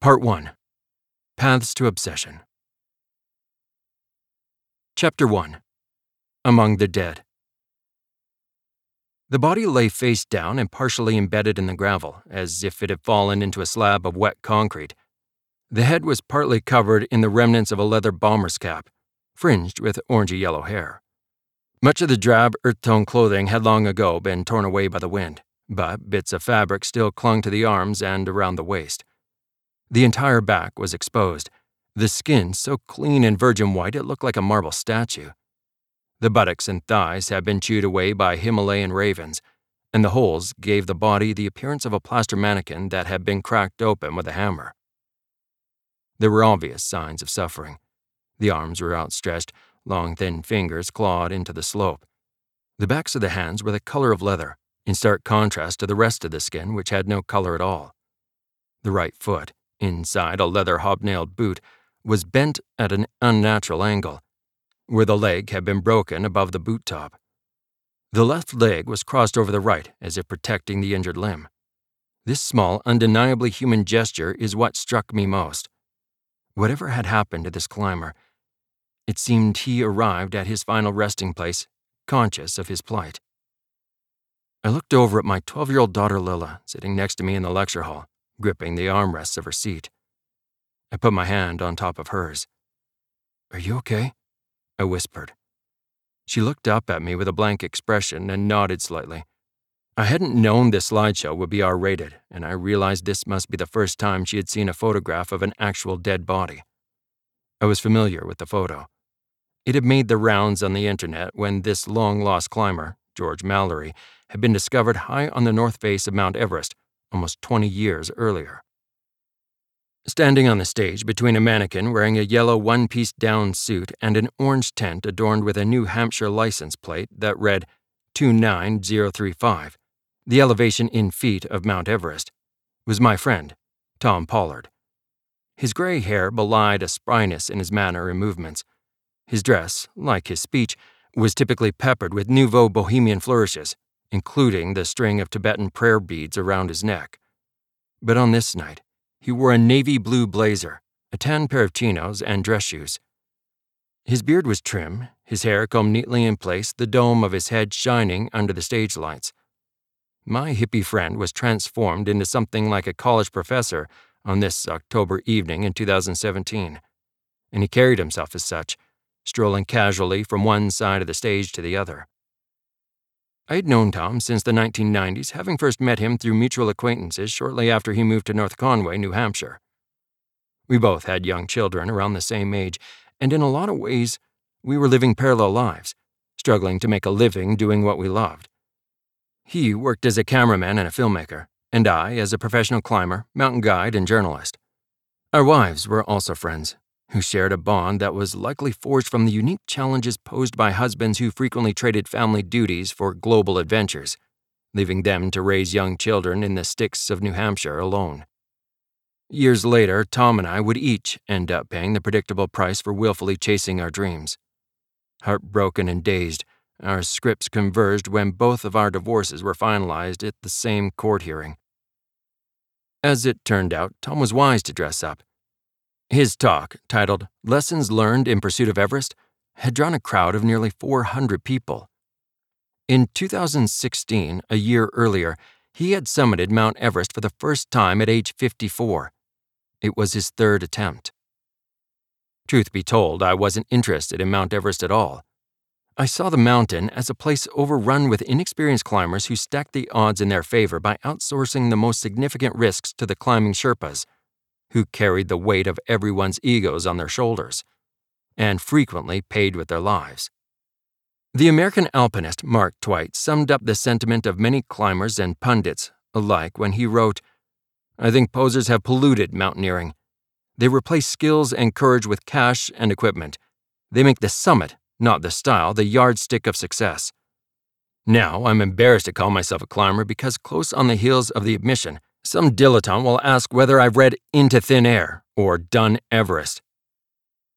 Part 1 Paths to Obsession. Chapter 1 Among the Dead. The body lay face down and partially embedded in the gravel, as if it had fallen into a slab of wet concrete. The head was partly covered in the remnants of a leather bomber's cap, fringed with orangey yellow hair. Much of the drab earth tone clothing had long ago been torn away by the wind, but bits of fabric still clung to the arms and around the waist. The entire back was exposed, the skin so clean and virgin white it looked like a marble statue. The buttocks and thighs had been chewed away by Himalayan ravens, and the holes gave the body the appearance of a plaster mannequin that had been cracked open with a hammer. There were obvious signs of suffering. The arms were outstretched, long thin fingers clawed into the slope. The backs of the hands were the color of leather, in stark contrast to the rest of the skin, which had no color at all. The right foot, inside a leather hobnailed boot, was bent at an unnatural angle, where the leg had been broken above the boot top. The left leg was crossed over the right, as if protecting the injured limb. This small, undeniably human gesture is what struck me most. Whatever had happened to this climber, it seemed he arrived at his final resting place, conscious of his plight. I looked over at my 12 year old daughter Lilla, sitting next to me in the lecture hall, gripping the armrests of her seat. I put my hand on top of hers. Are you okay? I whispered. She looked up at me with a blank expression and nodded slightly. I hadn't known this slideshow would be R rated, and I realized this must be the first time she had seen a photograph of an actual dead body. I was familiar with the photo. It had made the rounds on the internet when this long lost climber, George Mallory, had been discovered high on the north face of Mount Everest almost 20 years earlier. Standing on the stage between a mannequin wearing a yellow one piece down suit and an orange tent adorned with a New Hampshire license plate that read 29035, the elevation in feet of Mount Everest, was my friend, Tom Pollard. His gray hair belied a spryness in his manner and movements. His dress, like his speech, was typically peppered with nouveau bohemian flourishes, including the string of Tibetan prayer beads around his neck. But on this night, he wore a navy blue blazer, a tan pair of chinos, and dress shoes. His beard was trim, his hair combed neatly in place, the dome of his head shining under the stage lights. My hippie friend was transformed into something like a college professor on this October evening in 2017, and he carried himself as such, strolling casually from one side of the stage to the other. I had known Tom since the 1990s, having first met him through mutual acquaintances shortly after he moved to North Conway, New Hampshire. We both had young children around the same age, and in a lot of ways, we were living parallel lives, struggling to make a living doing what we loved. He worked as a cameraman and a filmmaker, and I as a professional climber, mountain guide, and journalist. Our wives were also friends, who shared a bond that was likely forged from the unique challenges posed by husbands who frequently traded family duties for global adventures, leaving them to raise young children in the sticks of New Hampshire alone. Years later, Tom and I would each end up paying the predictable price for willfully chasing our dreams. Heartbroken and dazed, our scripts converged when both of our divorces were finalized at the same court hearing. As it turned out, Tom was wise to dress up his talk, titled Lessons Learned in Pursuit of Everest, had drawn a crowd of nearly 400 people. In 2016, a year earlier, he had summited Mount Everest for the first time at age 54. It was his third attempt. Truth be told, I wasn't interested in Mount Everest at all. I saw the mountain as a place overrun with inexperienced climbers who stacked the odds in their favor by outsourcing the most significant risks to the climbing Sherpas who carried the weight of everyone's egos on their shoulders, and frequently paid with their lives. The American alpinist Mark Twight summed up the sentiment of many climbers and pundits alike when he wrote, I think posers have polluted mountaineering. They replace skills and courage with cash and equipment. They make the summit, not the style, the yardstick of success. Now, I'm embarrassed to call myself a climber because close on the heels of the admission, some dilettante will ask whether I've read Into Thin Air or Done Everest.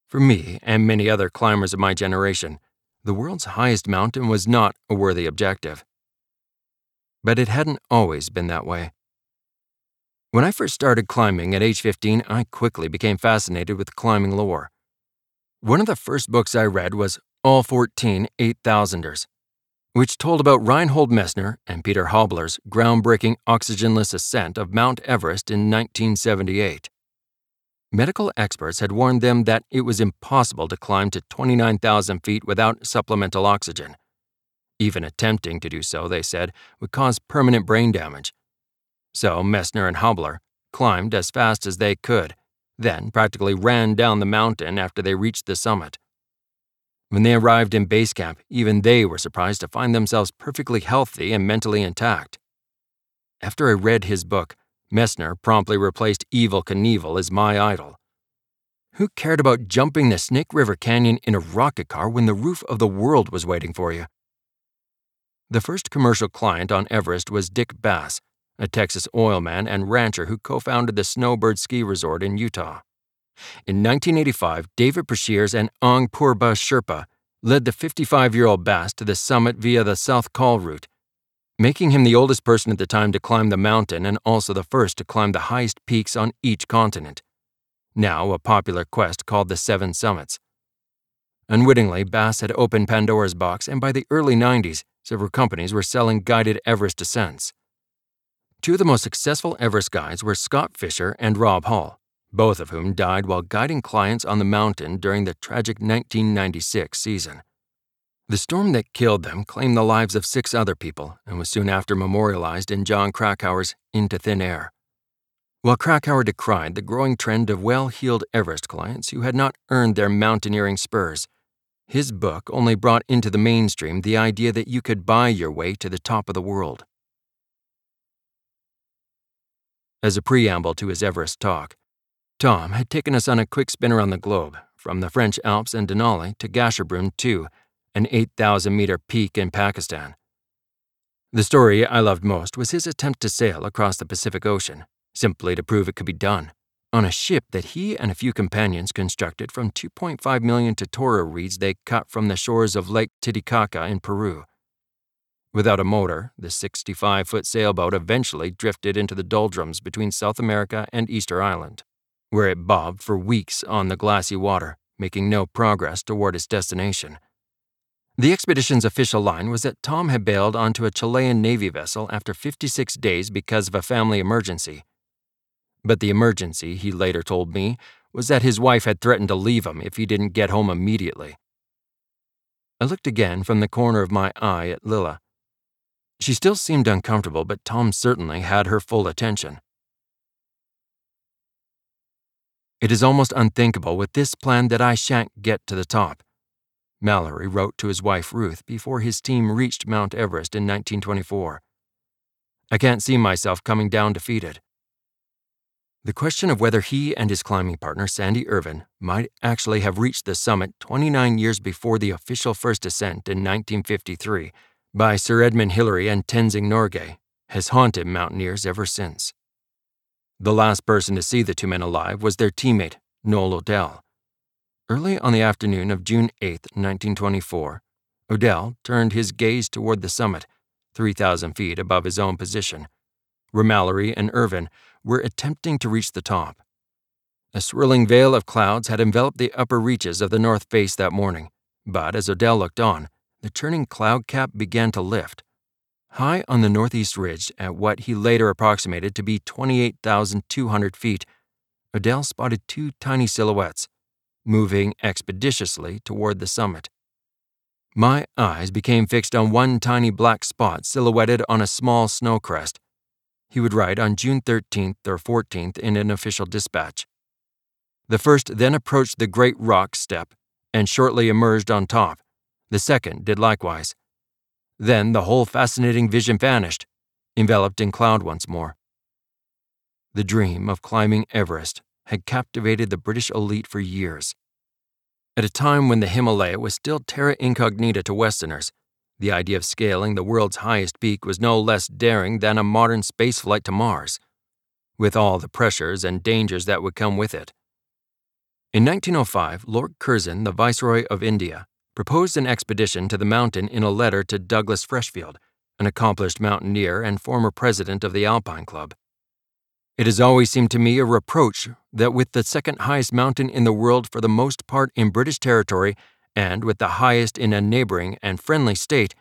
For me and many other climbers of my generation, the world's highest mountain was not a worthy objective. But it hadn't always been that way. When I first started climbing at age 15, I quickly became fascinated with climbing lore. One of the first books I read was All 14 8000ers, which told about Reinhold Messner and Peter Habeler's groundbreaking oxygenless ascent of Mount Everest in 1978. Medical experts had warned them that it was impossible to climb to 29,000 feet without supplemental oxygen. Even attempting to do so, they said, would cause permanent brain damage. So Messner and Habeler climbed as fast as they could, then practically ran down the mountain after they reached the summit. When they arrived in base camp, even they were surprised to find themselves perfectly healthy and mentally intact. After I read his book, Messner promptly replaced Evel Knievel as my idol. Who cared about jumping the Snake River Canyon in a rocket car when the roof of the world was waiting for you? The first commercial client on Everest was Dick Bass, a Texas oil man and rancher who co founded the Snowbird Ski Resort in Utah. In 1985, David Breashears and Ang Purba Sherpa led the 55 year old Bass to the summit via the South Col route, making him the oldest person at the time to climb the mountain and also the first to climb the highest peaks on each continent. Now a popular quest called the Seven Summits. Unwittingly, Bass had opened Pandora's box, and by the early 90s, several companies were selling guided Everest descents. Two of the most successful Everest guides were Scott Fischer and Rob Hall, both of whom died while guiding clients on the mountain during the tragic 1996 season. The storm that killed them claimed the lives of six other people and was soon after memorialized in Jon Krakauer's Into Thin Air. While Krakauer decried the growing trend of well heeled Everest clients who had not earned their mountaineering spurs, his book only brought into the mainstream the idea that you could buy your way to the top of the world. As a preamble to his Everest talk, Tom had taken us on a quick spin around the globe, from the French Alps and Denali to Gasherbrum 2, an 8,000 meter peak in Pakistan. The story I loved most was his attempt to sail across the Pacific Ocean, simply to prove it could be done, on a ship that he and a few companions constructed from 2.5 million totora reeds they cut from the shores of Lake Titicaca in Peru. Without a motor, the 65 foot sailboat eventually drifted into the doldrums between South America and Easter Island, where it bobbed for weeks on the glassy water, making no progress toward its destination. The expedition's official line was that Tom had bailed onto a Chilean Navy vessel after 56 days because of a family emergency. But the emergency, he later told me, was that his wife had threatened to leave him if he didn't get home immediately. I looked again from the corner of my eye at Lilla. She still seemed uncomfortable, but Tom certainly had her full attention. It is almost unthinkable with this plan that I shan't get to the top. Mallory wrote to his wife Ruth before his team reached Mount Everest in 1924. I can't see myself coming down defeated. The question of whether he and his climbing partner Sandy Irvine might actually have reached the summit 29 years before the official first ascent in 1953 by Sir Edmund Hillary and Tenzing Norgay has haunted mountaineers ever since. The last person to see the two men alive was their teammate, Noel Odell. Early on the afternoon of June 8, 1924, Odell turned his gaze toward the summit, 3,000 feet above his own position, where Mallory and Irvine were attempting to reach the top. A swirling veil of clouds had enveloped the upper reaches of the north face that morning, but as Odell looked on, the churning cloud cap began to lift. High on the northeast ridge, at what he later approximated to be 28,200 feet, Odell spotted two tiny silhouettes, moving expeditiously toward the summit. My eyes became fixed on one tiny black spot silhouetted on a small snow crest. He would write on June 13th or 14th in an official dispatch. The first then approached the great rock step and shortly emerged on top. The second did likewise. Then the whole fascinating vision vanished, enveloped in cloud once more. The dream of climbing Everest had captivated the British elite for years. At a time when the Himalaya was still terra incognita to Westerners, the idea of scaling the world's highest peak was no less daring than a modern spaceflight to Mars, with all the pressures and dangers that would come with it. In 1905, Lord Curzon, the Viceroy of India, proposed an expedition to the mountain in a letter to Douglas Freshfield, an accomplished mountaineer and former president of the Alpine Club. It has always seemed to me a reproach that with the second highest mountain in the world for the most part in British territory and with the highest in a neighboring and friendly state,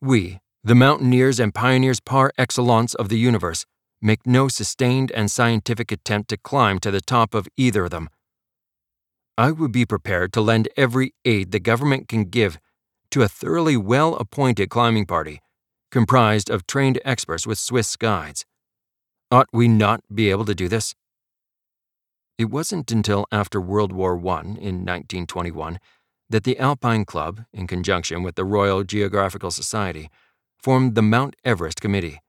we, the mountaineers and pioneers par excellence of the universe, make no sustained and scientific attempt to climb to the top of either of them. I would be prepared to lend every aid the government can give to a thoroughly well appointed climbing party, comprised of trained experts with Swiss guides. Ought we not be able to do this? It wasn't until after World War I in 1921 that the Alpine Club, in conjunction with the Royal Geographical Society, formed the Mount Everest Committee.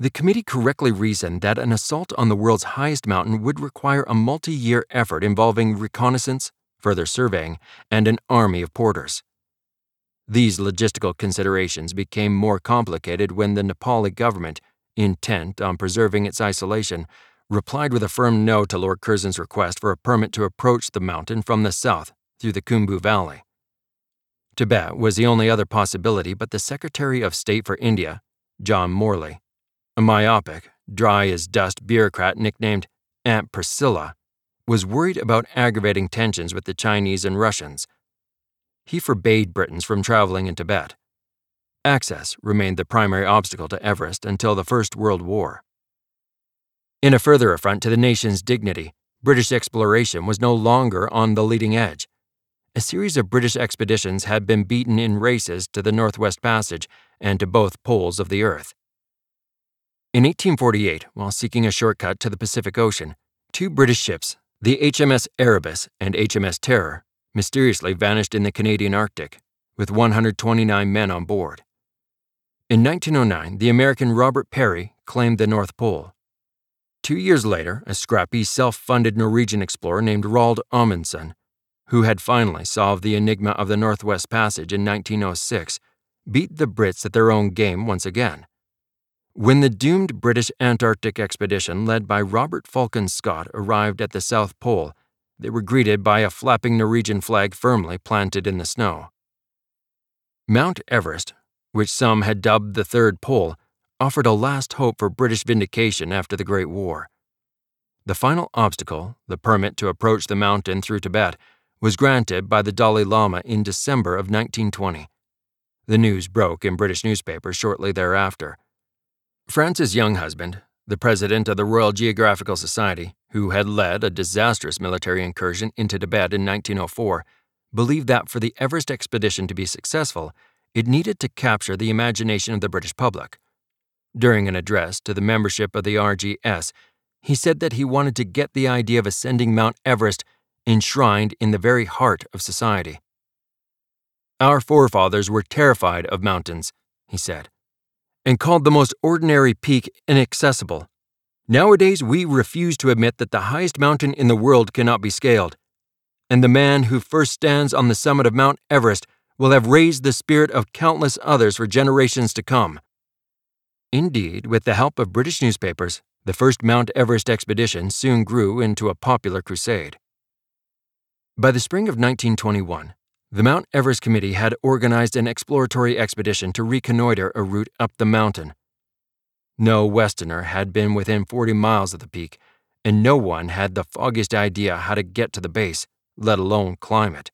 The committee correctly reasoned that an assault on the world's highest mountain would require a multi year effort involving reconnaissance, further surveying, and an army of porters. These logistical considerations became more complicated when the Nepali government, intent on preserving its isolation, replied with a firm no to Lord Curzon's request for a permit to approach the mountain from the south through the Khumbu Valley. Tibet was the only other possibility, but the Secretary of State for India, John Morley, a myopic, dry as dust bureaucrat nicknamed Aunt Priscilla, was worried about aggravating tensions with the Chinese and Russians. He forbade Britons from traveling in Tibet. Access remained the primary obstacle to Everest until the First World War. In a further affront to the nation's dignity, British exploration was no longer on the leading edge a series of British expeditions had been beaten in races to the Northwest Passage and to both poles of the Earth. In 1848, while seeking a shortcut to the Pacific Ocean, two British ships, the HMS Erebus and HMS Terror, mysteriously vanished in the Canadian Arctic, with 129 men on board. In 1909, the American Robert Peary claimed the North Pole. Two years later, a scrappy, self funded Norwegian explorer named Roald Amundsen who had finally solved the enigma of the Northwest Passage in 1906, beat the Brits at their own game once again. When the doomed British Antarctic expedition led by Robert Falcon Scott arrived at the South Pole, they were greeted by a flapping Norwegian flag firmly planted in the snow. Mount Everest, which some had dubbed the Third Pole, offered a last hope for British vindication after the Great War. The final obstacle, the permit to approach the mountain through Tibet, was granted by the Dalai Lama in December of 1920. The news broke in British newspapers shortly thereafter. Francis Younghusband, the president of the Royal Geographical Society, who had led a disastrous military incursion into Tibet in 1904, believed that for the Everest expedition to be successful, it needed to capture the imagination of the British public. During an address to the membership of the RGS, he said that he wanted to get the idea of ascending Mount Everest enshrined in the very heart of society. Our forefathers were terrified of mountains, he said, and called the most ordinary peak inaccessible. Nowadays, we refuse to admit that the highest mountain in the world cannot be scaled, and the man who first stands on the summit of Mount Everest will have raised the spirit of countless others for generations to come. Indeed, with the help of British newspapers, the first Mount Everest expedition soon grew into a popular crusade. By the spring of 1921, the Mount Everest Committee had organized an exploratory expedition to reconnoiter a route up the mountain. No Westerner had been within 40 miles of the peak, and no one had the foggiest idea how to get to the base, let alone climb it.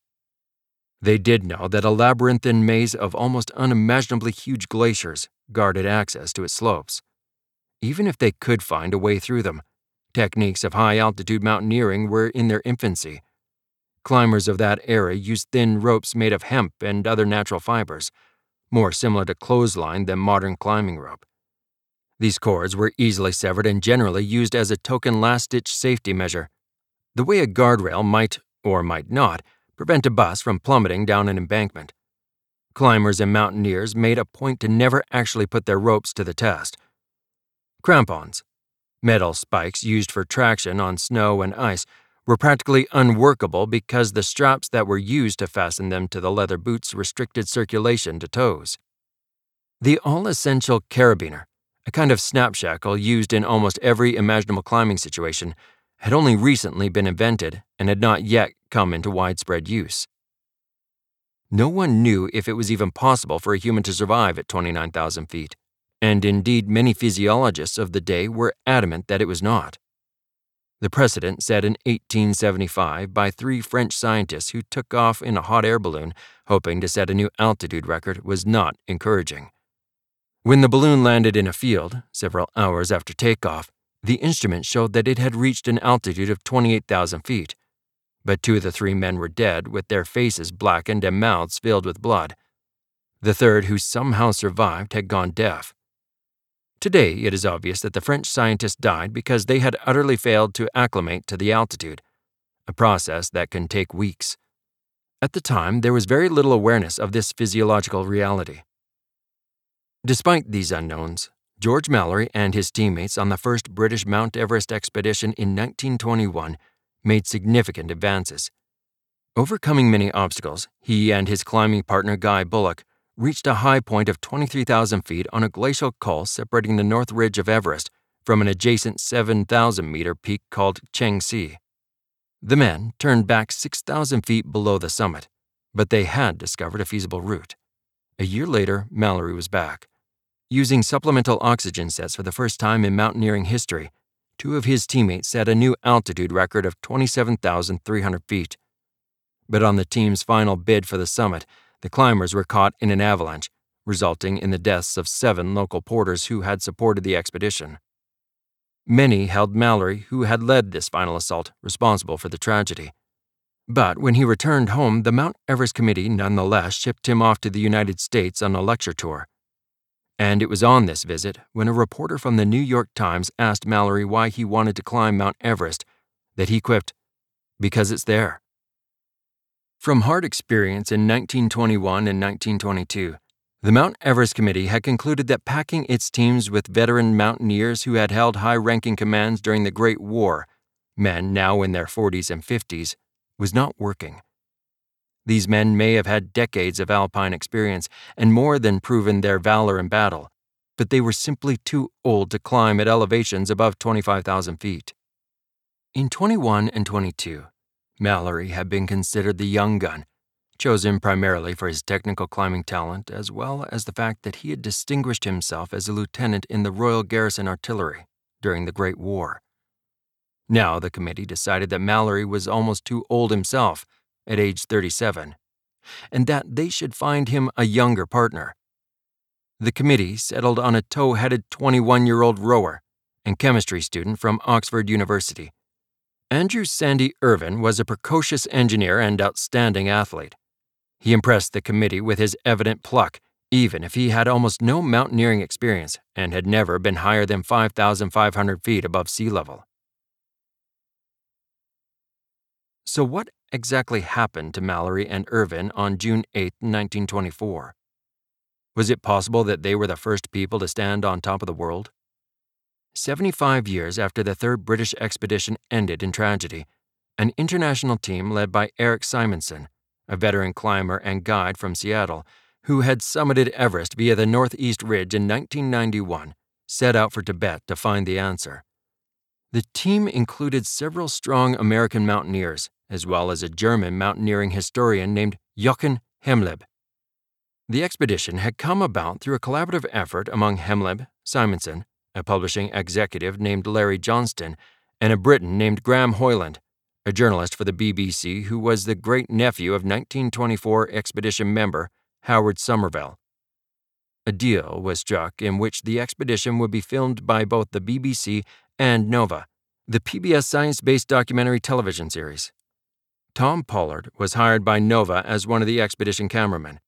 They did know that a labyrinthine maze of almost unimaginably huge glaciers guarded access to its slopes. Even if they could find a way through them, techniques of high altitude mountaineering were in their infancy Climbers of that era used thin ropes made of hemp and other natural fibers, more similar to clothesline than modern climbing rope. These cords were easily severed and generally used as a token last ditch safety measure, the way a guardrail might, or might not, prevent a bus from plummeting down an embankment. Climbers and mountaineers made a point to never actually put their ropes to the test. Crampons, metal spikes used for traction on snow and ice, were practically unworkable because the straps that were used to fasten them to the leather boots restricted circulation to toes. The all essential carabiner, a kind of snap shackle used in almost every imaginable climbing situation, had only recently been invented and had not yet come into widespread use. No one knew if it was even possible for a human to survive at 29,000 feet, and indeed many physiologists of the day were adamant that it was not. The precedent set in 1875 by three French scientists who took off in a hot air balloon hoping to set a new altitude record was not encouraging. When the balloon landed in a field, several hours after takeoff, the instrument showed that it had reached an altitude of 28,000 feet. But two of the three men were dead, with their faces blackened and mouths filled with blood. The third, who somehow survived, had gone deaf. Today, it is obvious that the French scientists died because they had utterly failed to acclimate to the altitude, a process that can take weeks. At the time, there was very little awareness of this physiological reality. Despite these unknowns, George Mallory and his teammates on the first British Mount Everest expedition in 1921 made significant advances. Overcoming many obstacles, he and his climbing partner Guy Bullock reached a high point of 23,000 feet on a glacial col separating the north ridge of Everest from an adjacent 7,000 meter peak called Changtse. The men turned back 6,000 feet below the summit, but they had discovered a feasible route. A year later, Mallory was back. Using supplemental oxygen sets for the first time in mountaineering history, two of his teammates set a new altitude record of 27,300 feet. But on the team's final bid for the summit, the climbers were caught in an avalanche, resulting in the deaths of seven local porters who had supported the expedition. Many held Mallory, who had led this final assault, responsible for the tragedy. But when he returned home, the Mount Everest Committee nonetheless shipped him off to the United States on a lecture tour. And it was on this visit when a reporter from the New York Times asked Mallory why he wanted to climb Mount Everest that he quipped, Because it's there. From hard experience in 1921 and 1922, the Mount Everest Committee had concluded that packing its teams with veteran mountaineers who had held high ranking commands during the Great War, men now in their 40s and 50s, was not working. These men may have had decades of alpine experience and more than proven their valor in battle, but they were simply too old to climb at elevations above 25,000 feet. In 21 and 22, Mallory had been considered the young gun, chosen primarily for his technical climbing talent as well as the fact that he had distinguished himself as a lieutenant in the Royal Garrison Artillery during the Great War. Now the committee decided that Mallory was almost too old himself, at age 37, and that they should find him a younger partner. The committee settled on a tow headed 21 year old rower and chemistry student from Oxford University Andrew Sandy Irvine was a precocious engineer and outstanding athlete. He impressed the committee with his evident pluck, even if he had almost no mountaineering experience and had never been higher than 5,500 feet above sea level. So, what exactly happened to Mallory and Irvine on June 8, 1924? Was it possible that they were the first people to stand on top of the world? 75 years after the third British expedition ended in tragedy, an international team led by Eric Simonson, a veteran climber and guide from Seattle, who had summited Everest via the Northeast Ridge in 1991, set out for Tibet to find the answer. The team included several strong American mountaineers, as well as a German mountaineering historian named Jochen Hemleb. The expedition had come about through a collaborative effort among Hemleb, Simonson, a publishing executive named Larry Johnston, and a Briton named Graham Hoyland, a journalist for the BBC who was the great nephew of 1924 expedition member Howard Somervell. A deal was struck in which the expedition would be filmed by both the BBC and Nova, the PBS science based documentary television series. Tom Pollard was hired by Nova as one of the expedition cameramen,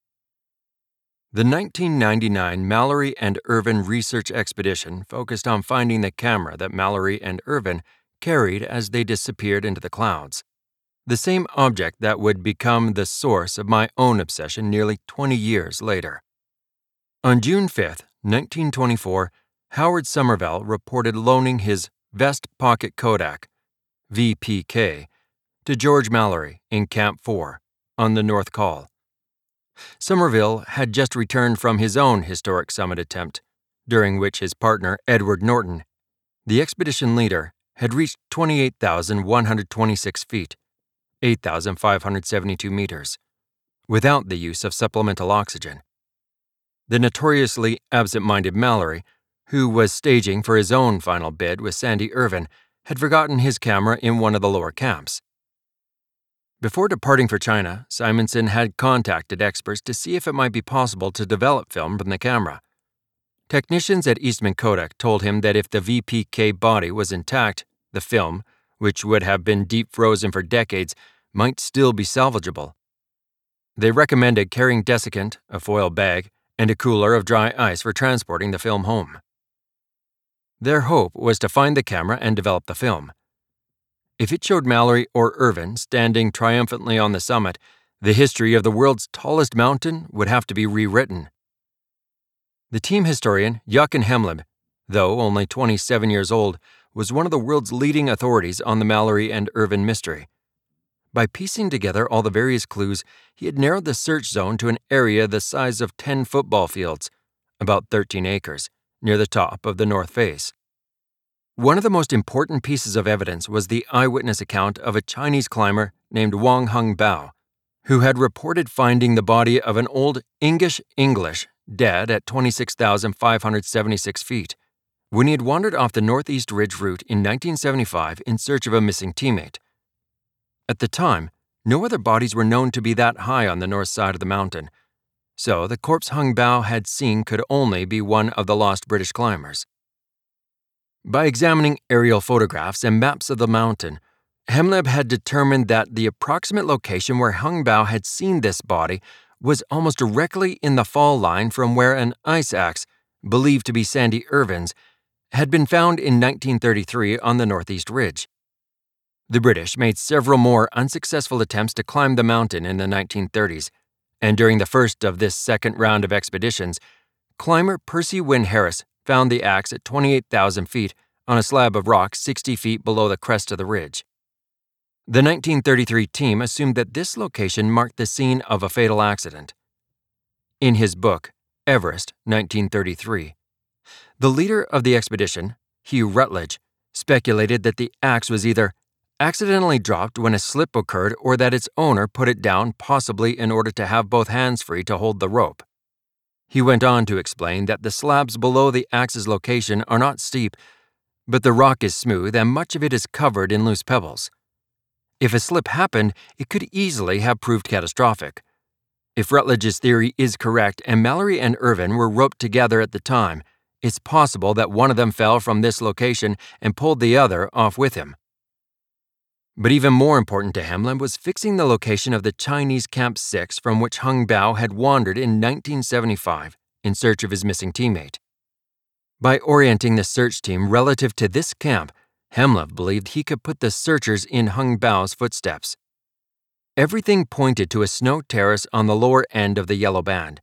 the 1999 Mallory and Irvine research expedition focused on finding the camera that Mallory and Irvine carried as they disappeared into the clouds. The same object that would become the source of my own obsession nearly 20 years later. On June 5, 1924, Howard Somervell reported loaning his Vest Pocket Kodak, VPK, to George Mallory in Camp 4 on the North Col. Somervell had just returned from his own historic summit attempt, during which his partner, Edward Norton, the expedition leader, had reached 28,126 feet, 8,572 meters, without the use of supplemental oxygen. the notoriously absent minded Mallory, who was staging for his own final bid with Sandy Irvine, had forgotten his camera in one of the lower camps. Before departing for China, Simonson had contacted experts to see if it might be possible to develop film from the camera. Technicians at Eastman Kodak told him that if the VPK body was intact, the film, which would have been deep frozen for decades, might still be salvageable. They recommended carrying desiccant, a foil bag, and a cooler of dry ice for transporting the film home. Their hope was to find the camera and develop the film. If it showed Mallory or Irvine standing triumphantly on the summit, the history of the world's tallest mountain would have to be rewritten. The team historian, Jochen Hemleb, though only 27 years old, was one of the world's leading authorities on the Mallory and Irvine mystery. By piecing together all the various clues, he had narrowed the search zone to an area the size of 10 football fields, about 13 acres, near the top of the north face. One of the most important pieces of evidence was the eyewitness account of a Chinese climber named Wang Hung Bao, who had reported finding the body of an old English English dead at 26,576 feet when he had wandered off the Northeast Ridge route in 1975 in search of a missing teammate. At the time, no other bodies were known to be that high on the north side of the mountain, so the corpse Hung Bao had seen could only be one of the lost British climbers. By examining aerial photographs and maps of the mountain, Hemleb had determined that the approximate location where Hung Bao had seen this body was almost directly in the fall line from where an ice axe, believed to be Sandy Irvine's, had been found in 1933 on the Northeast Ridge. The British made several more unsuccessful attempts to climb the mountain in the 1930s, and during the first of this second round of expeditions, climber Percy Wyn Harris found the axe at 28,000 feet on a slab of rock 60 feet below the crest of the ridge. The 1933 team assumed that this location marked the scene of a fatal accident. In his book, Everest, 1933, the leader of the expedition, Hugh Ruttledge, speculated that the axe was either accidentally dropped when a slip occurred or that its owner put it down possibly in order to have both hands free to hold the rope. He went on to explain that the slabs below the axe's location are not steep, but the rock is smooth and much of it is covered in loose pebbles. If a slip happened, it could easily have proved catastrophic. If Ruttledge's theory is correct and Mallory and Irvine were roped together at the time, it's possible that one of them fell from this location and pulled the other off with him. But even more important to Hemleb was fixing the location of the Chinese Camp 6 from which Hung Bao had wandered in 1975 in search of his missing teammate. By orienting the search team relative to this camp, Hemleb believed he could put the searchers in Hung Bao's footsteps. Everything pointed to a snow terrace on the lower end of the yellow band,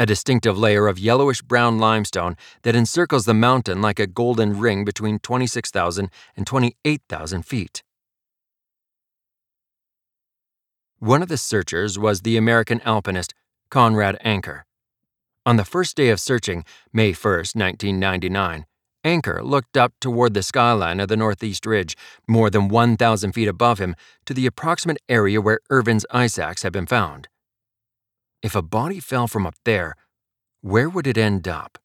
a distinctive layer of yellowish brown limestone that encircles the mountain like a golden ring between 26,000 and 28,000 feet. One of the searchers was the American alpinist Conrad Anker. On the first day of searching, May 1, 1999, Anker looked up toward the skyline of the Northeast Ridge, more than 1,000 feet above him, to the approximate area where Irvine's ice axe had been found. If a body fell from up there, where would it end up?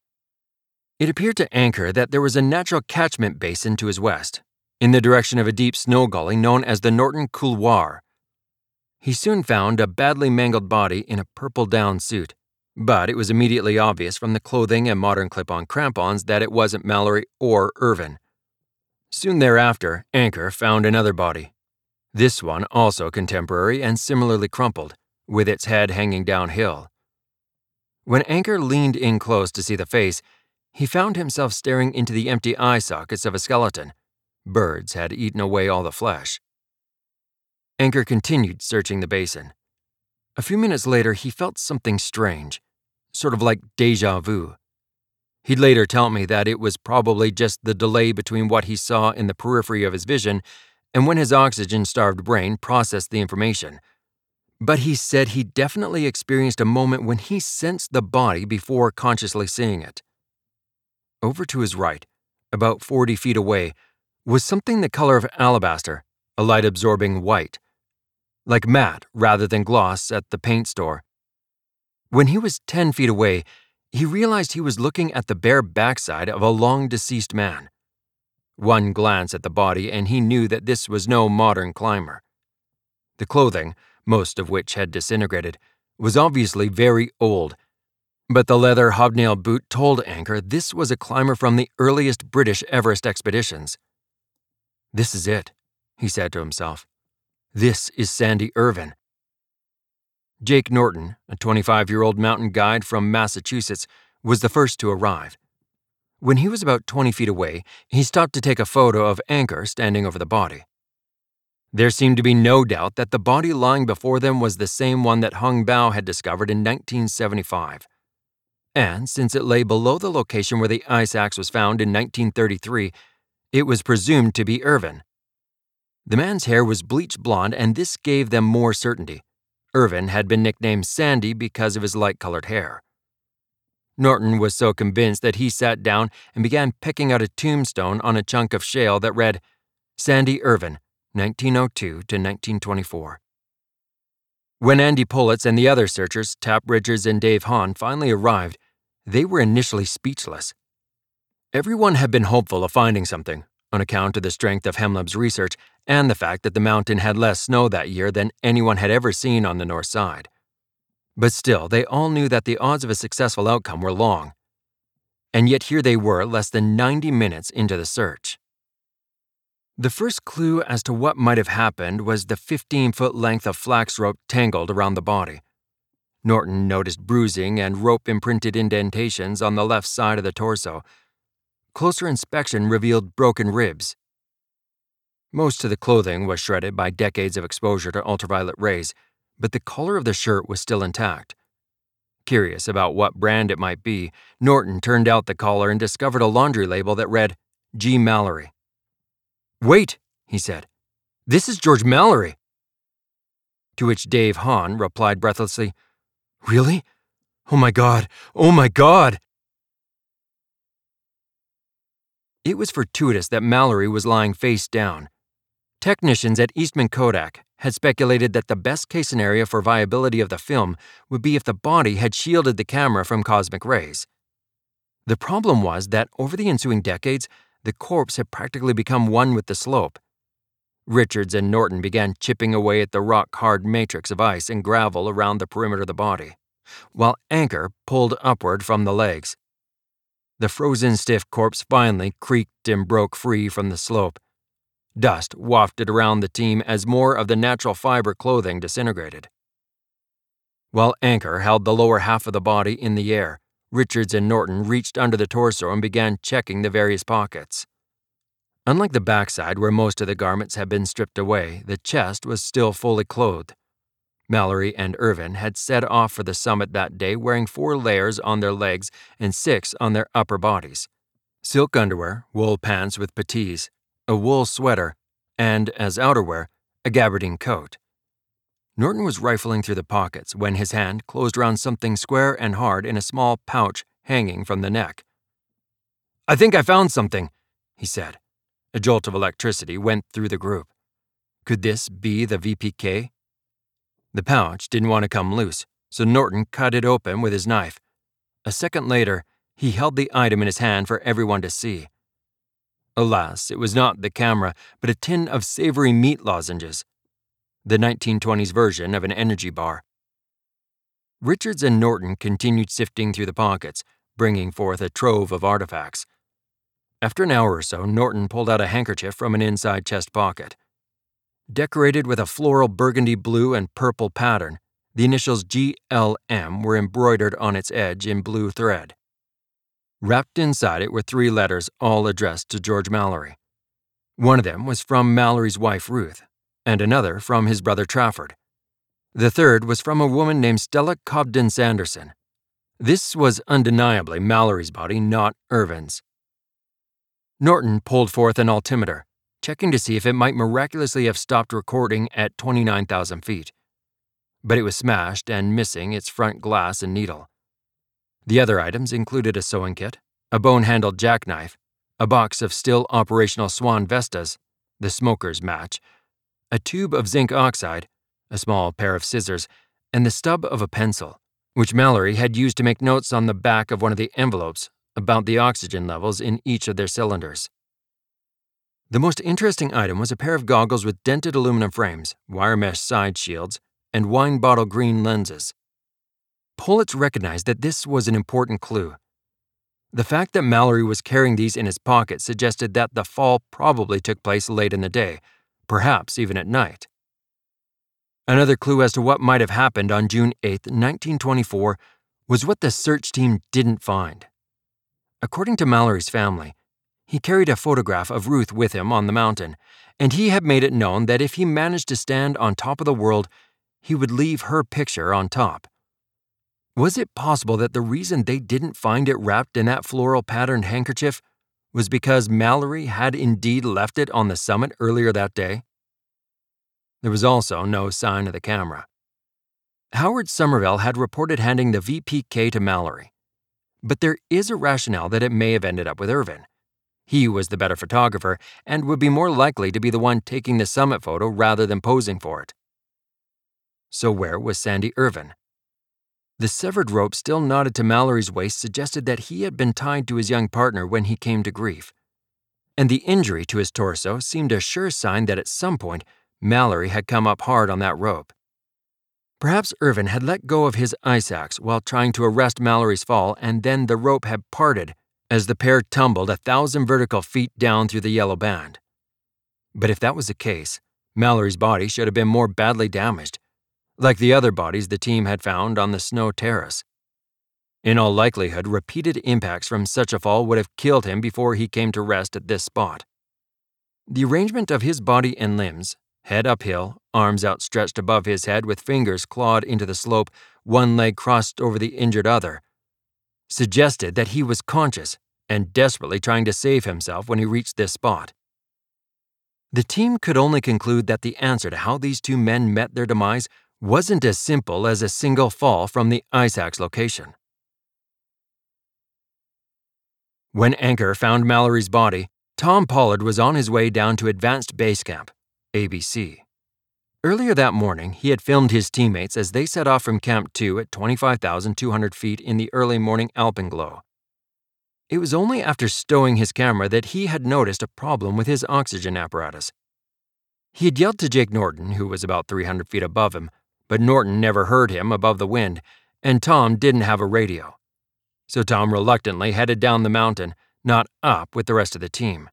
It appeared to Anker that there was a natural catchment basin to his west, in the direction of a deep snow gully known as the Norton Couloir, he soon found a badly mangled body in a purple down suit, but it was immediately obvious from the clothing and modern clip on crampons that it wasn't Mallory or Irvine. Soon thereafter, Anker found another body. This one also contemporary and similarly crumpled, with its head hanging downhill. When Anker leaned in close to see the face, he found himself staring into the empty eye sockets of a skeleton. Birds had eaten away all the flesh. Anker continued searching the basin. A few minutes later, he felt something strange, sort of like deja vu. He'd later tell me that it was probably just the delay between what he saw in the periphery of his vision and when his oxygen starved brain processed the information. But he said he definitely experienced a moment when he sensed the body before consciously seeing it. Over to his right, about 40 feet away, was something the color of alabaster, a light absorbing white like matte rather than gloss at the paint store. When he was 10 feet away, he realized he was looking at the bare backside of a long deceased man. One glance at the body, and he knew that this was no modern climber. The clothing, most of which had disintegrated, was obviously very old, but the leather hobnail boot told Anker this was a climber from the earliest British Everest expeditions. This is it, he said to himself. This is Sandy Irvine. Jake Norton, a 25 year old mountain guide from Massachusetts, was the first to arrive. When he was about 20 feet away, he stopped to take a photo of Anker standing over the body. There seemed to be no doubt that the body lying before them was the same one that Hung Bao had discovered in 1975. And since it lay below the location where the ice axe was found in 1933, it was presumed to be Irvine. The man's hair was bleach blonde, and this gave them more certainty. Irvine had been nicknamed Sandy because of his light colored hair. Norton was so convinced that he sat down and began picking out a tombstone on a chunk of shale that read, Sandy Irvine, 1902 to 1924. When Andy Politz and the other searchers, Tap Richards and Dave Hahn, finally arrived, they were initially speechless. Everyone had been hopeful of finding something, on account of the strength of Hemleb's research and the fact that the mountain had less snow that year than anyone had ever seen on the north side. But still, they all knew that the odds of a successful outcome were long. And yet here they were, less than 90 minutes into the search. The first clue as to what might have happened was the 15 foot length of flax rope tangled around the body. Norton noticed bruising and rope imprinted indentations on the left side of the torso. Closer inspection revealed broken ribs. Most of the clothing was shredded by decades of exposure to ultraviolet rays, but the collar of the shirt was still intact. Curious about what brand it might be, Norton turned out the collar and discovered a laundry label that read G. Mallory. Wait, he said. This is George Mallory. To which Dave Hahn replied breathlessly, Really? Oh my God! Oh my God! It was fortuitous that Mallory was lying face down. Technicians at Eastman Kodak had speculated that the best case scenario for viability of the film would be if the body had shielded the camera from cosmic rays. The problem was that over the ensuing decades, the corpse had practically become one with the slope. Richards and Norton began chipping away at the rock hard matrix of ice and gravel around the perimeter of the body, while Anker pulled upward from the legs. The frozen stiff corpse finally creaked and broke free from the slope. Dust wafted around the team as more of the natural fiber clothing disintegrated. While Anker held the lower half of the body in the air, Richards and Norton reached under the torso and began checking the various pockets. Unlike the backside, where most of the garments had been stripped away, the chest was still fully clothed. Mallory and Irvine had set off for the summit that day wearing four layers on their legs and six on their upper bodies silk underwear, wool pants with puttees, a wool sweater, and, as outerwear, a gabardine coat. Norton was rifling through the pockets when his hand closed around something square and hard in a small pouch hanging from the neck. I think I found something, he said. A jolt of electricity went through the group. Could this be the VPK? The pouch didn't want to come loose, so Norton cut it open with his knife. A second later, he held the item in his hand for everyone to see. Alas, it was not the camera, but a tin of savory meat lozenges the 1920s version of an energy bar. Richards and Norton continued sifting through the pockets, bringing forth a trove of artifacts. After an hour or so, Norton pulled out a handkerchief from an inside chest pocket. Decorated with a floral burgundy blue and purple pattern, the initials GLM were embroidered on its edge in blue thread. Wrapped inside it were three letters, all addressed to George Mallory. One of them was from Mallory's wife, Ruth, and another from his brother Trafford. The third was from a woman named Stella Cobden Sanderson. This was undeniably Mallory's body, not Irvine's. Norton pulled forth an altimeter, checking to see if it might miraculously have stopped recording at 29,000 feet. But it was smashed and missing its front glass and needle. The other items included a sewing kit, a bone handled jackknife, a box of still operational Swan Vestas, the smoker's match, a tube of zinc oxide, a small pair of scissors, and the stub of a pencil, which Mallory had used to make notes on the back of one of the envelopes about the oxygen levels in each of their cylinders. The most interesting item was a pair of goggles with dented aluminum frames, wire mesh side shields, and wine bottle green lenses. Politz recognized that this was an important clue. The fact that Mallory was carrying these in his pocket suggested that the fall probably took place late in the day, perhaps even at night. Another clue as to what might have happened on June 8, 1924, was what the search team didn't find. According to Mallory's family, he carried a photograph of Ruth with him on the mountain, and he had made it known that if he managed to stand on top of the world, he would leave her picture on top. Was it possible that the reason they didn't find it wrapped in that floral patterned handkerchief was because Mallory had indeed left it on the summit earlier that day? There was also no sign of the camera. Howard Somervell had reported handing the VPK to Mallory. But there is a rationale that it may have ended up with Irvine. He was the better photographer and would be more likely to be the one taking the summit photo rather than posing for it. So, where was Sandy Irvine? The severed rope still knotted to Mallory's waist suggested that he had been tied to his young partner when he came to grief. And the injury to his torso seemed a sure sign that at some point Mallory had come up hard on that rope. Perhaps Irvine had let go of his ice axe while trying to arrest Mallory's fall, and then the rope had parted as the pair tumbled a thousand vertical feet down through the yellow band. But if that was the case, Mallory's body should have been more badly damaged, like the other bodies the team had found on the snow terrace. In all likelihood, repeated impacts from such a fall would have killed him before he came to rest at this spot. The arrangement of his body and limbs, head uphill, arms outstretched above his head with fingers clawed into the slope, one leg crossed over the injured other, suggested that he was conscious and desperately trying to save himself when he reached this spot. The team could only conclude that the answer to how these two men met their demise wasn't as simple as a single fall from the ice axe location. When Anker found Mallory's body, Tom Pollard was on his way down to Advanced Base Camp, ABC. Earlier that morning, he had filmed his teammates as they set off from Camp 2 at 25,200 feet in the early morning alpenglow. It was only after stowing his camera that he had noticed a problem with his oxygen apparatus. He had yelled to Jake Norton, who was about 300 feet above him, but Norton never heard him above the wind, and Tom didn't have a radio. So Tom reluctantly headed down the mountain, not up with the rest of the team.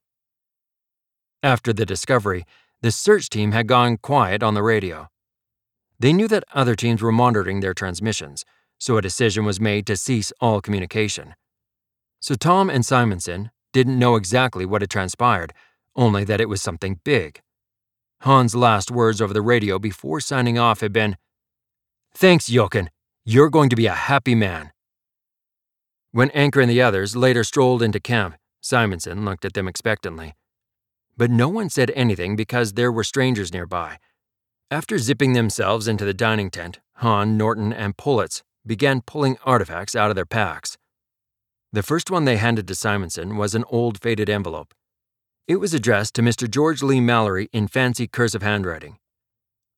After the discovery, the search team had gone quiet on the radio. They knew that other teams were monitoring their transmissions, so a decision was made to cease all communication. So Tom and Simonson didn't know exactly what had transpired, only that it was something big. Hahn's last words over the radio before signing off had been, Thanks, Jochen. You're going to be a happy man. When Anker and the others later strolled into camp, Simonson looked at them expectantly. But no one said anything because there were strangers nearby. After zipping themselves into the dining tent, Hahn, Norton, and Politz began pulling artifacts out of their packs. The first one they handed to Simonson was an old faded envelope. It was addressed to Mr. George Leigh Mallory in fancy cursive handwriting.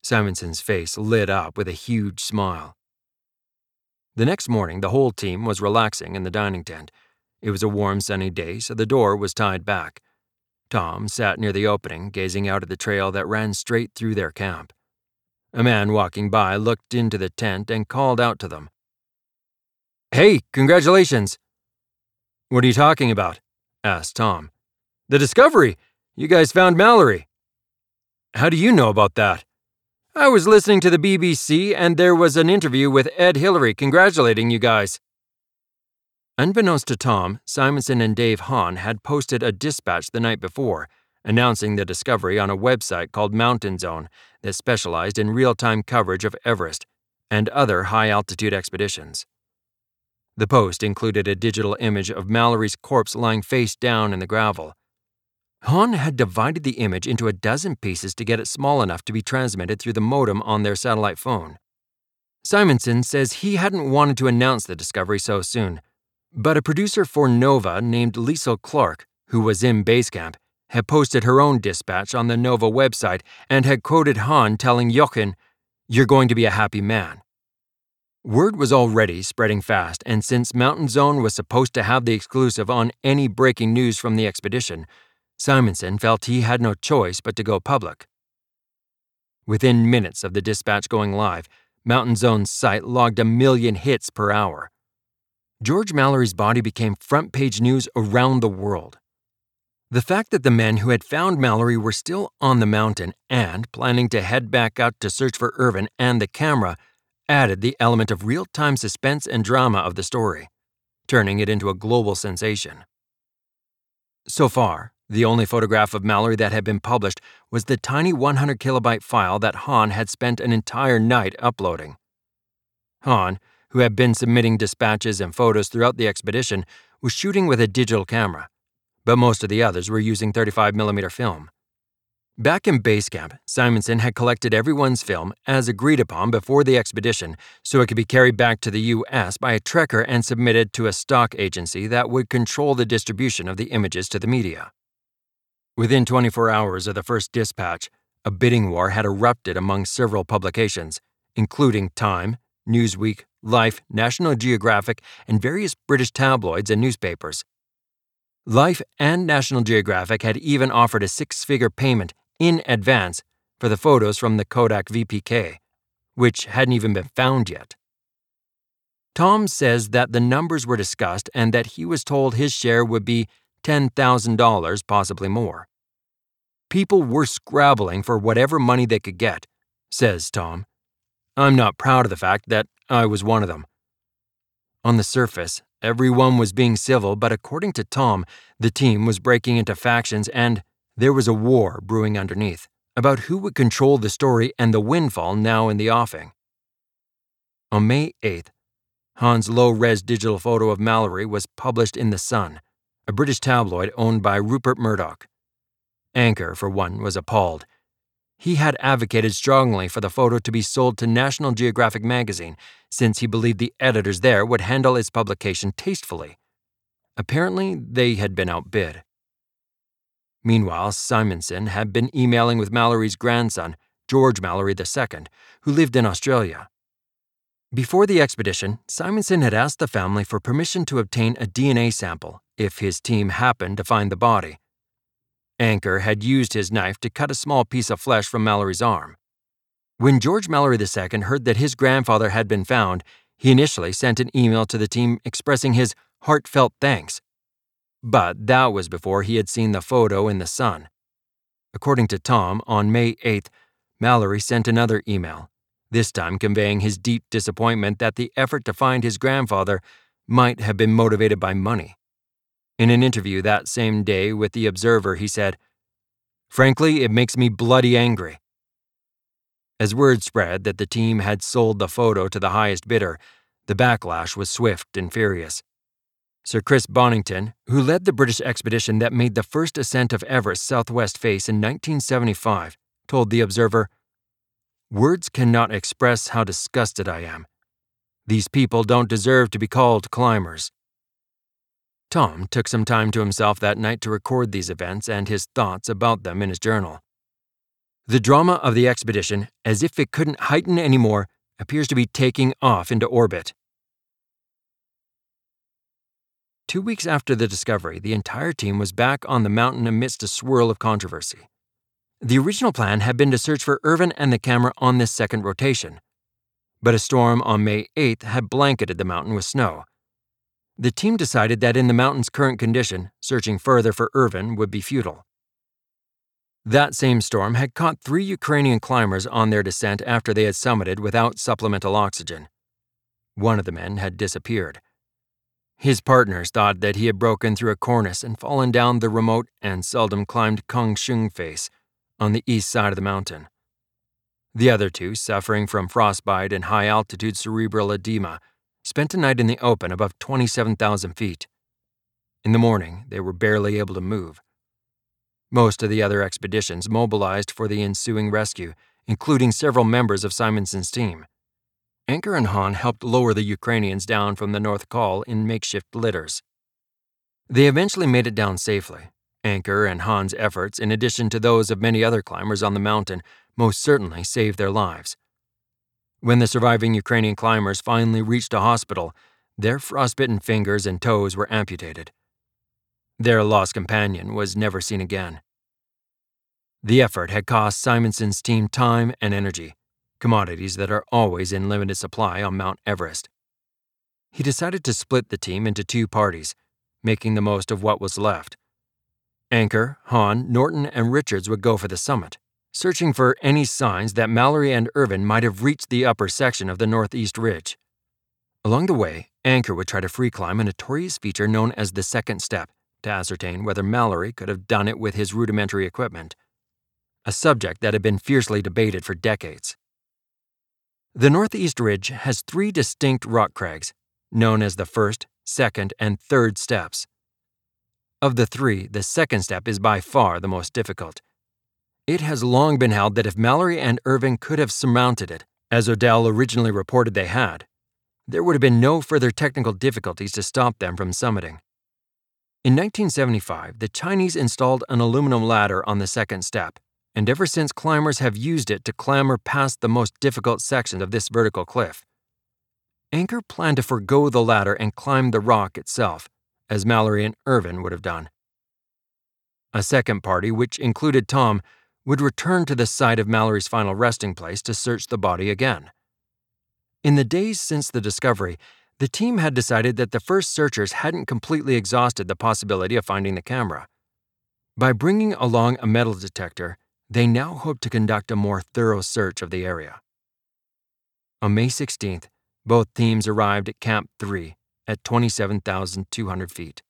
Simonson's face lit up with a huge smile. The next morning, the whole team was relaxing in the dining tent. It was a warm, sunny day, so the door was tied back. Tom sat near the opening, gazing out at the trail that ran straight through their camp. A man walking by looked into the tent and called out to them. Hey, congratulations! What are you talking about? asked Tom. The discovery! You guys found Mallory. How do you know about that? I was listening to the BBC and there was an interview with Ed Hillary congratulating you guys. Unbeknownst to Tom, Simonson and Dave Hahn had posted a dispatch the night before, announcing the discovery on a website called Mountain Zone that specialized in real time coverage of Everest and other high altitude expeditions. The post included a digital image of Mallory's corpse lying face down in the gravel. Hahn had divided the image into a dozen pieces to get it small enough to be transmitted through the modem on their satellite phone. Simonson says he hadn't wanted to announce the discovery so soon but a producer for Nova named Liesl Clark, who was in Basecamp, had posted her own dispatch on the Nova website and had quoted Hahn telling Jochen, You're going to be a happy man. Word was already spreading fast, and since Mountain Zone was supposed to have the exclusive on any breaking news from the expedition, Simonson felt he had no choice but to go public. Within minutes of the dispatch going live, Mountain Zone's site logged a million hits per hour. George Mallory's body became front page news around the world. The fact that the men who had found Mallory were still on the mountain and planning to head back out to search for Irvine and the camera added the element of real time suspense and drama of the story, turning it into a global sensation. So far, the only photograph of Mallory that had been published was the tiny 100 kilobyte file that Hahn had spent an entire night uploading. Hahn, who had been submitting dispatches and photos throughout the expedition, was shooting with a digital camera, but most of the others were using 35mm film. Back in base camp, Simonson had collected everyone's film as agreed upon before the expedition so it could be carried back to the U.S. by a trekker and submitted to a stock agency that would control the distribution of the images to the media. Within 24 hours of the first dispatch, a bidding war had erupted among several publications, including Time, Newsweek, Life, National Geographic, and various British tabloids and newspapers. Life and National Geographic had even offered a six figure payment in advance for the photos from the Kodak VPK, which hadn't even been found yet. Tom says that the numbers were discussed and that he was told his share would be $10,000, possibly more. People were scrabbling for whatever money they could get, says Tom. I'm not proud of the fact that I was one of them. On the surface, everyone was being civil, but according to Tom, the team was breaking into factions and there was a war brewing underneath about who would control the story and the windfall now in the offing. On May 8th, Hahn's low res digital photo of Mallory was published in The Sun, a British tabloid owned by Rupert Murdoch. Anker, for one, was appalled. He had advocated strongly for the photo to be sold to National Geographic magazine since he believed the editors there would handle its publication tastefully. Apparently, they had been outbid. Meanwhile, Simonson had been emailing with Mallory's grandson, George Mallory II, who lived in Australia. Before the expedition, Simonson had asked the family for permission to obtain a DNA sample if his team happened to find the body. Anker had used his knife to cut a small piece of flesh from Mallory's arm. When George Mallory II heard that his grandfather had been found, he initially sent an email to the team expressing his heartfelt thanks but that was before he had seen the photo in the Sun. According to Tom, on May 8th, Mallory sent another email, this time conveying his deep disappointment that the effort to find his grandfather might have been motivated by money. In an interview that same day with The Observer, he said, Frankly, it makes me bloody angry. As word spread that the team had sold the photo to the highest bidder, the backlash was swift and furious. Sir Chris Bonington, who led the British expedition that made the first ascent of Everest's southwest face in 1975, told The Observer Words cannot express how disgusted I am. These people don't deserve to be called climbers. Tom took some time to himself that night to record these events and his thoughts about them in his journal. The drama of the expedition, as if it couldn't heighten anymore, appears to be taking off into orbit. Two weeks after the discovery, the entire team was back on the mountain amidst a swirl of controversy. The original plan had been to search for Irvine and the camera on this second rotation, but a storm on May 8th had blanketed the mountain with snow. The team decided that in the mountain's current condition, searching further for Irvine would be futile. That same storm had caught three Ukrainian climbers on their descent after they had summited without supplemental oxygen. One of the men had disappeared. His partners thought that he had broken through a cornice and fallen down the remote and seldom climbed Kangshung face on the east side of the mountain. The other two, suffering from frostbite and high altitude cerebral edema, spent a night in the open above 27,000 feet. In the morning, they were barely able to move. Most of the other expeditions mobilized for the ensuing rescue, including several members of Simonson's team. Anker and Hahn helped lower the Ukrainians down from the North Col in makeshift litters. They eventually made it down safely. Anker and Hahn's efforts, in addition to those of many other climbers on the mountain, most certainly saved their lives. When the surviving Ukrainian climbers finally reached a hospital, their frostbitten fingers and toes were amputated. Their lost companion was never seen again. The effort had cost Simonson's team time and energy, commodities that are always in limited supply on Mount Everest. He decided to split the team into two parties, making the most of what was left. Anker, Hahn, Norton, and Richards would go for the summit, searching for any signs that Mallory and Irvine might have reached the upper section of the northeast ridge. Along the way, Anker would try to free climb a notorious feature known as the second step to ascertain whether Mallory could have done it with his rudimentary equipment, a subject that had been fiercely debated for decades. The northeast ridge has three distinct rock crags, known as the first, second, and third steps. Of the three, the second step is by far the most difficult. It has long been held that if Mallory and Irvine could have surmounted it, as Odell originally reported they had, there would have been no further technical difficulties to stop them from summiting. In 1975, the Chinese installed an aluminum ladder on the second step, and ever since climbers have used it to clamber past the most difficult sections of this vertical cliff. Anker planned to forego the ladder and climb the rock itself, as Mallory and Irvine would have done. A second party, which included Tom, would return to the site of Mallory's final resting place to search the body again. In the days since the discovery, the team had decided that the first searchers hadn't completely exhausted the possibility of finding the camera. By bringing along a metal detector, they now hoped to conduct a more thorough search of the area. On May 16th, both teams arrived at Camp 3, at 27,200 feet.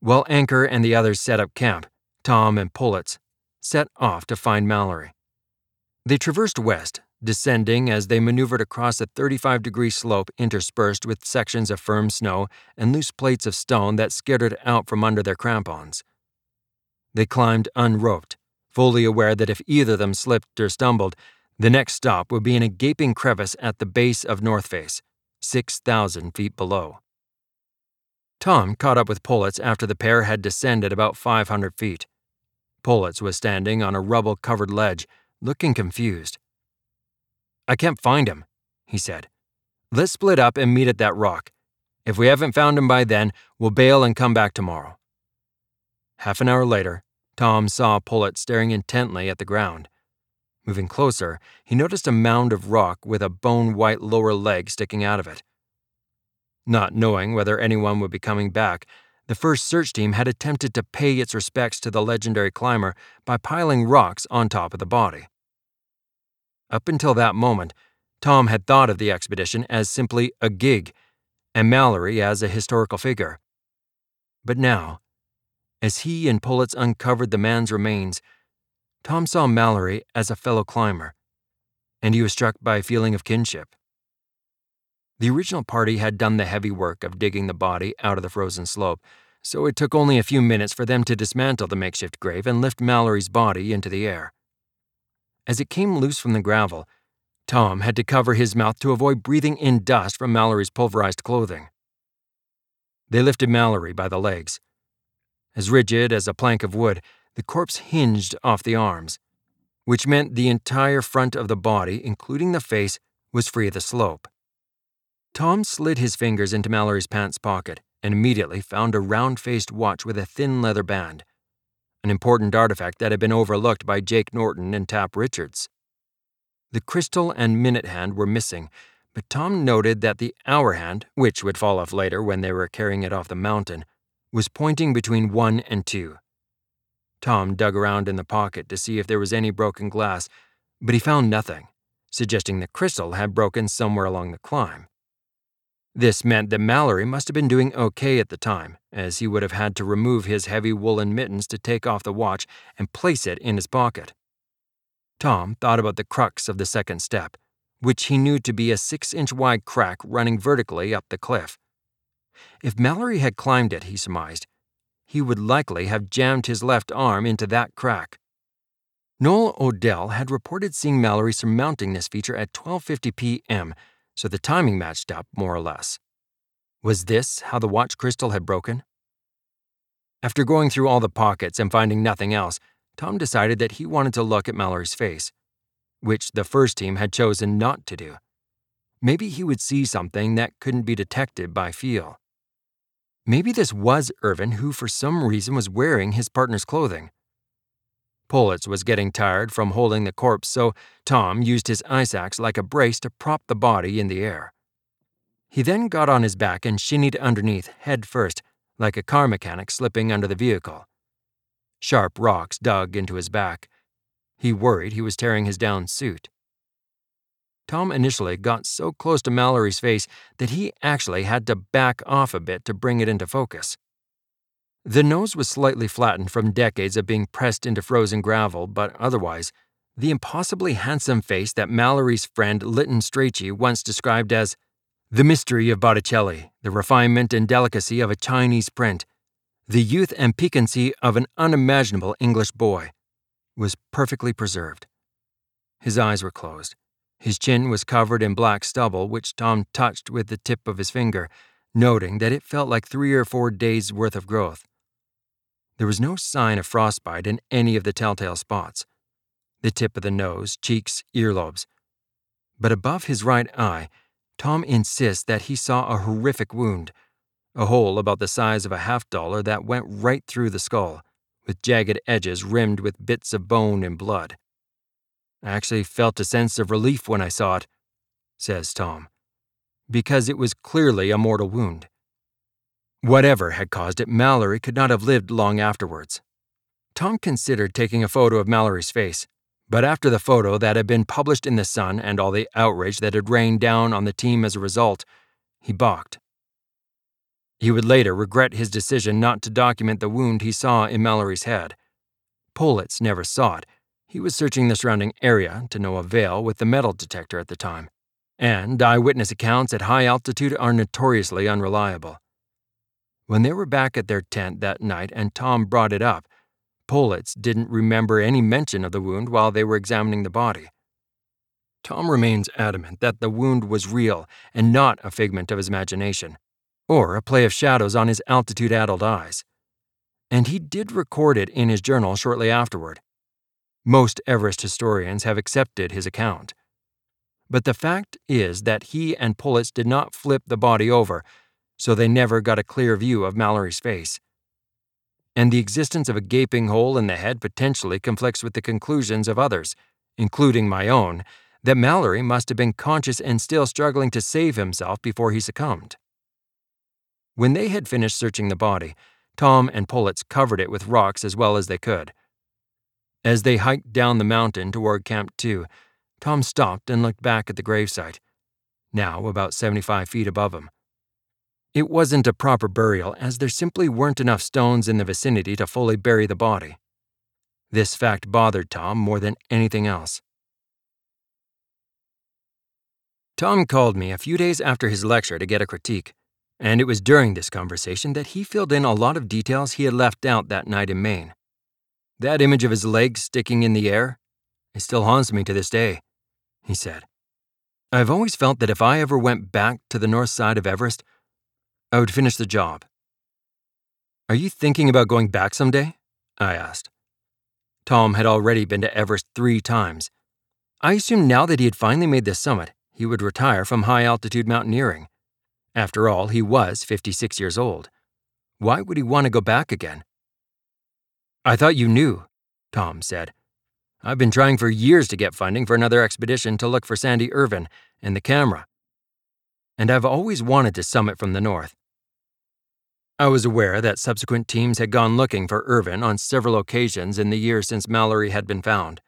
While Anker and the others set up camp, Tom and Politz set off to find Mallory. They traversed west, descending as they maneuvered across a 35 degree slope interspersed with sections of firm snow and loose plates of stone that skittered out from under their crampons. They climbed unroped, fully aware that if either of them slipped or stumbled, the next stop would be in a gaping crevice at the base of North Face, 6,000 feet below. Tom caught up with Politz after the pair had descended about 500 feet. Politz was standing on a rubble covered ledge, looking confused. I can't find him, he said. Let's split up and meet at that rock. If we haven't found him by then, we'll bail and come back tomorrow. Half an hour later, Tom saw Politz staring intently at the ground. Moving closer, he noticed a mound of rock with a bone white lower leg sticking out of it. Not knowing whether anyone would be coming back, the first search team had attempted to pay its respects to the legendary climber by piling rocks on top of the body. Up until that moment, Tom had thought of the expedition as simply a gig, and Mallory as a historical figure. But now, as he and Politz uncovered the man's remains, Tom saw Mallory as a fellow climber, and he was struck by a feeling of kinship. The original party had done the heavy work of digging the body out of the frozen slope, so it took only a few minutes for them to dismantle the makeshift grave and lift Mallory's body into the air. As it came loose from the gravel, Tom had to cover his mouth to avoid breathing in dust from Mallory's pulverized clothing. They lifted Mallory by the legs. As rigid as a plank of wood, the corpse hinged off the arms, which meant the entire front of the body, including the face, was free of the slope. Tom slid his fingers into Mallory's pants pocket and immediately found a round faced watch with a thin leather band, an important artifact that had been overlooked by Jake Norton and Tap Richards. The crystal and minute hand were missing, but Tom noted that the hour hand, which would fall off later when they were carrying it off the mountain, was pointing between 1 and 2. Tom dug around in the pocket to see if there was any broken glass, but he found nothing, suggesting the crystal had broken somewhere along the climb. This meant that Mallory must have been doing okay at the time, as he would have had to remove his heavy woolen mittens to take off the watch and place it in his pocket. Tom thought about the crux of the second step, which he knew to be a six inch wide crack running vertically up the cliff. If Mallory had climbed it, he surmised, he would likely have jammed his left arm into that crack. Noel Odell had reported seeing Mallory surmounting this feature at 12:50 p.m., so the timing matched up more or less. Was this how the watch crystal had broken? After going through all the pockets and finding nothing else, Tom decided that he wanted to look at Mallory's face, which the first team had chosen not to do, maybe he would see something that couldn't be detected by feel. Maybe this was Irvine who, for some reason, was wearing his partner's clothing. Politz was getting tired from holding the corpse, so Tom used his ice axe like a brace to prop the body in the air. He then got on his back and shinnied underneath, head first, like a car mechanic slipping under the vehicle. Sharp rocks dug into his back. He worried he was tearing his down suit. Tom initially got so close to Mallory's face that he actually had to back off a bit to bring it into focus. The nose was slightly flattened from decades of being pressed into frozen gravel, but otherwise, the impossibly handsome face that Mallory's friend Lytton Strachey once described as the mystery of Botticelli, the refinement and delicacy of a Chinese print, the youth and piquancy of an unimaginable English boy, was perfectly preserved. His eyes were closed. His chin was covered in black stubble, which Tom touched with the tip of his finger, noting that it felt like three or four days' worth of growth. There was no sign of frostbite in any of the telltale spots the tip of the nose, cheeks, earlobes. But above his right eye, Tom insists that he saw a horrific wound, a hole about the size of a half dollar that went right through the skull, with jagged edges rimmed with bits of bone and blood. I actually felt a sense of relief when I saw it, says Tom, because it was clearly a mortal wound. Whatever had caused it, Mallory could not have lived long afterwards. Tom considered taking a photo of Mallory's face, but after the photo that had been published in The Sun and all the outrage that had rained down on the team as a result, he balked. He would later regret his decision not to document the wound he saw in Mallory's head. Politz never saw it. He was searching the surrounding area to no avail with the metal detector at the time, and eyewitness accounts at high altitude are notoriously unreliable. When they were back at their tent that night and Tom brought it up, Politz didn't remember any mention of the wound while they were examining the body. Tom remains adamant that the wound was real and not a figment of his imagination, or a play of shadows on his altitude addled eyes. And he did record it in his journal shortly afterward. Most Everest historians have accepted his account. But the fact is that he and Politz did not flip the body over, so they never got a clear view of Mallory's face and the existence of a gaping hole in the head potentially conflicts with the conclusions of others, including my own, that Mallory must have been conscious and still struggling to save himself before he succumbed. When they had finished searching the body, Tom and Politz covered it with rocks as well as they could. As they hiked down the mountain toward Camp 2, Tom stopped and looked back at the gravesite, now about 75 feet above him. It wasn't a proper burial, as there simply weren't enough stones in the vicinity to fully bury the body. This fact bothered Tom more than anything else. Tom called me a few days after his lecture to get a critique, and it was during this conversation that he filled in a lot of details he had left out that night in Maine. That image of his legs sticking in the air, it still haunts me to this day, he said. I've always felt that if I ever went back to the north side of Everest, I would finish the job. Are you thinking about going back someday? I asked. Tom had already been to Everest three times. I assumed now that he had finally made the summit, he would retire from high altitude mountaineering. After all, he was 56 years old. Why would he want to go back again? I thought you knew, Tom said. I've been trying for years to get funding for another expedition to look for Sandy Irvine and the camera. And I've always wanted to summit from the north. I was aware that subsequent teams had gone looking for Irvine on several occasions in the years since Mallory had been found.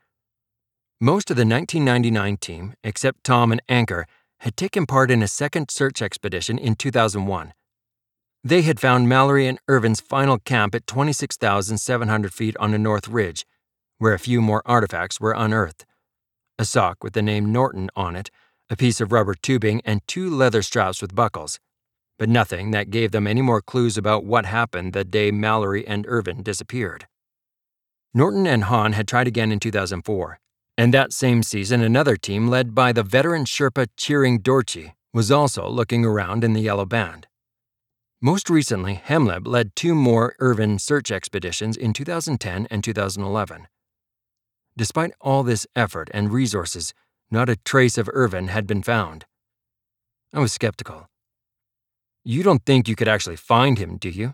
Most of the 1999 team, except Tom and Anker, had taken part in a second search expedition in 2001. They had found Mallory and Irvine's final camp at 26,700 feet on a north ridge, where a few more artifacts were unearthed. A sock with the name Norton on it, a piece of rubber tubing, and two leather straps with buckles but nothing that gave them any more clues about what happened the day Mallory and Irvine disappeared. Norton and Hahn had tried again in 2004, and that same season another team led by the veteran Sherpa Cheering Dorji was also looking around in the Yellow Band. Most recently, Hemmleb led two more Irvine search expeditions in 2010 and 2011. Despite all this effort and resources, not a trace of Irvine had been found. I was skeptical. You don't think you could actually find him, do you?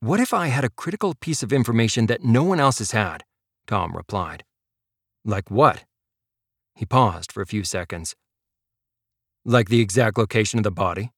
What if I had a critical piece of information that no one else has had? Tom replied. Like what? He paused for a few seconds. Like the exact location of the body?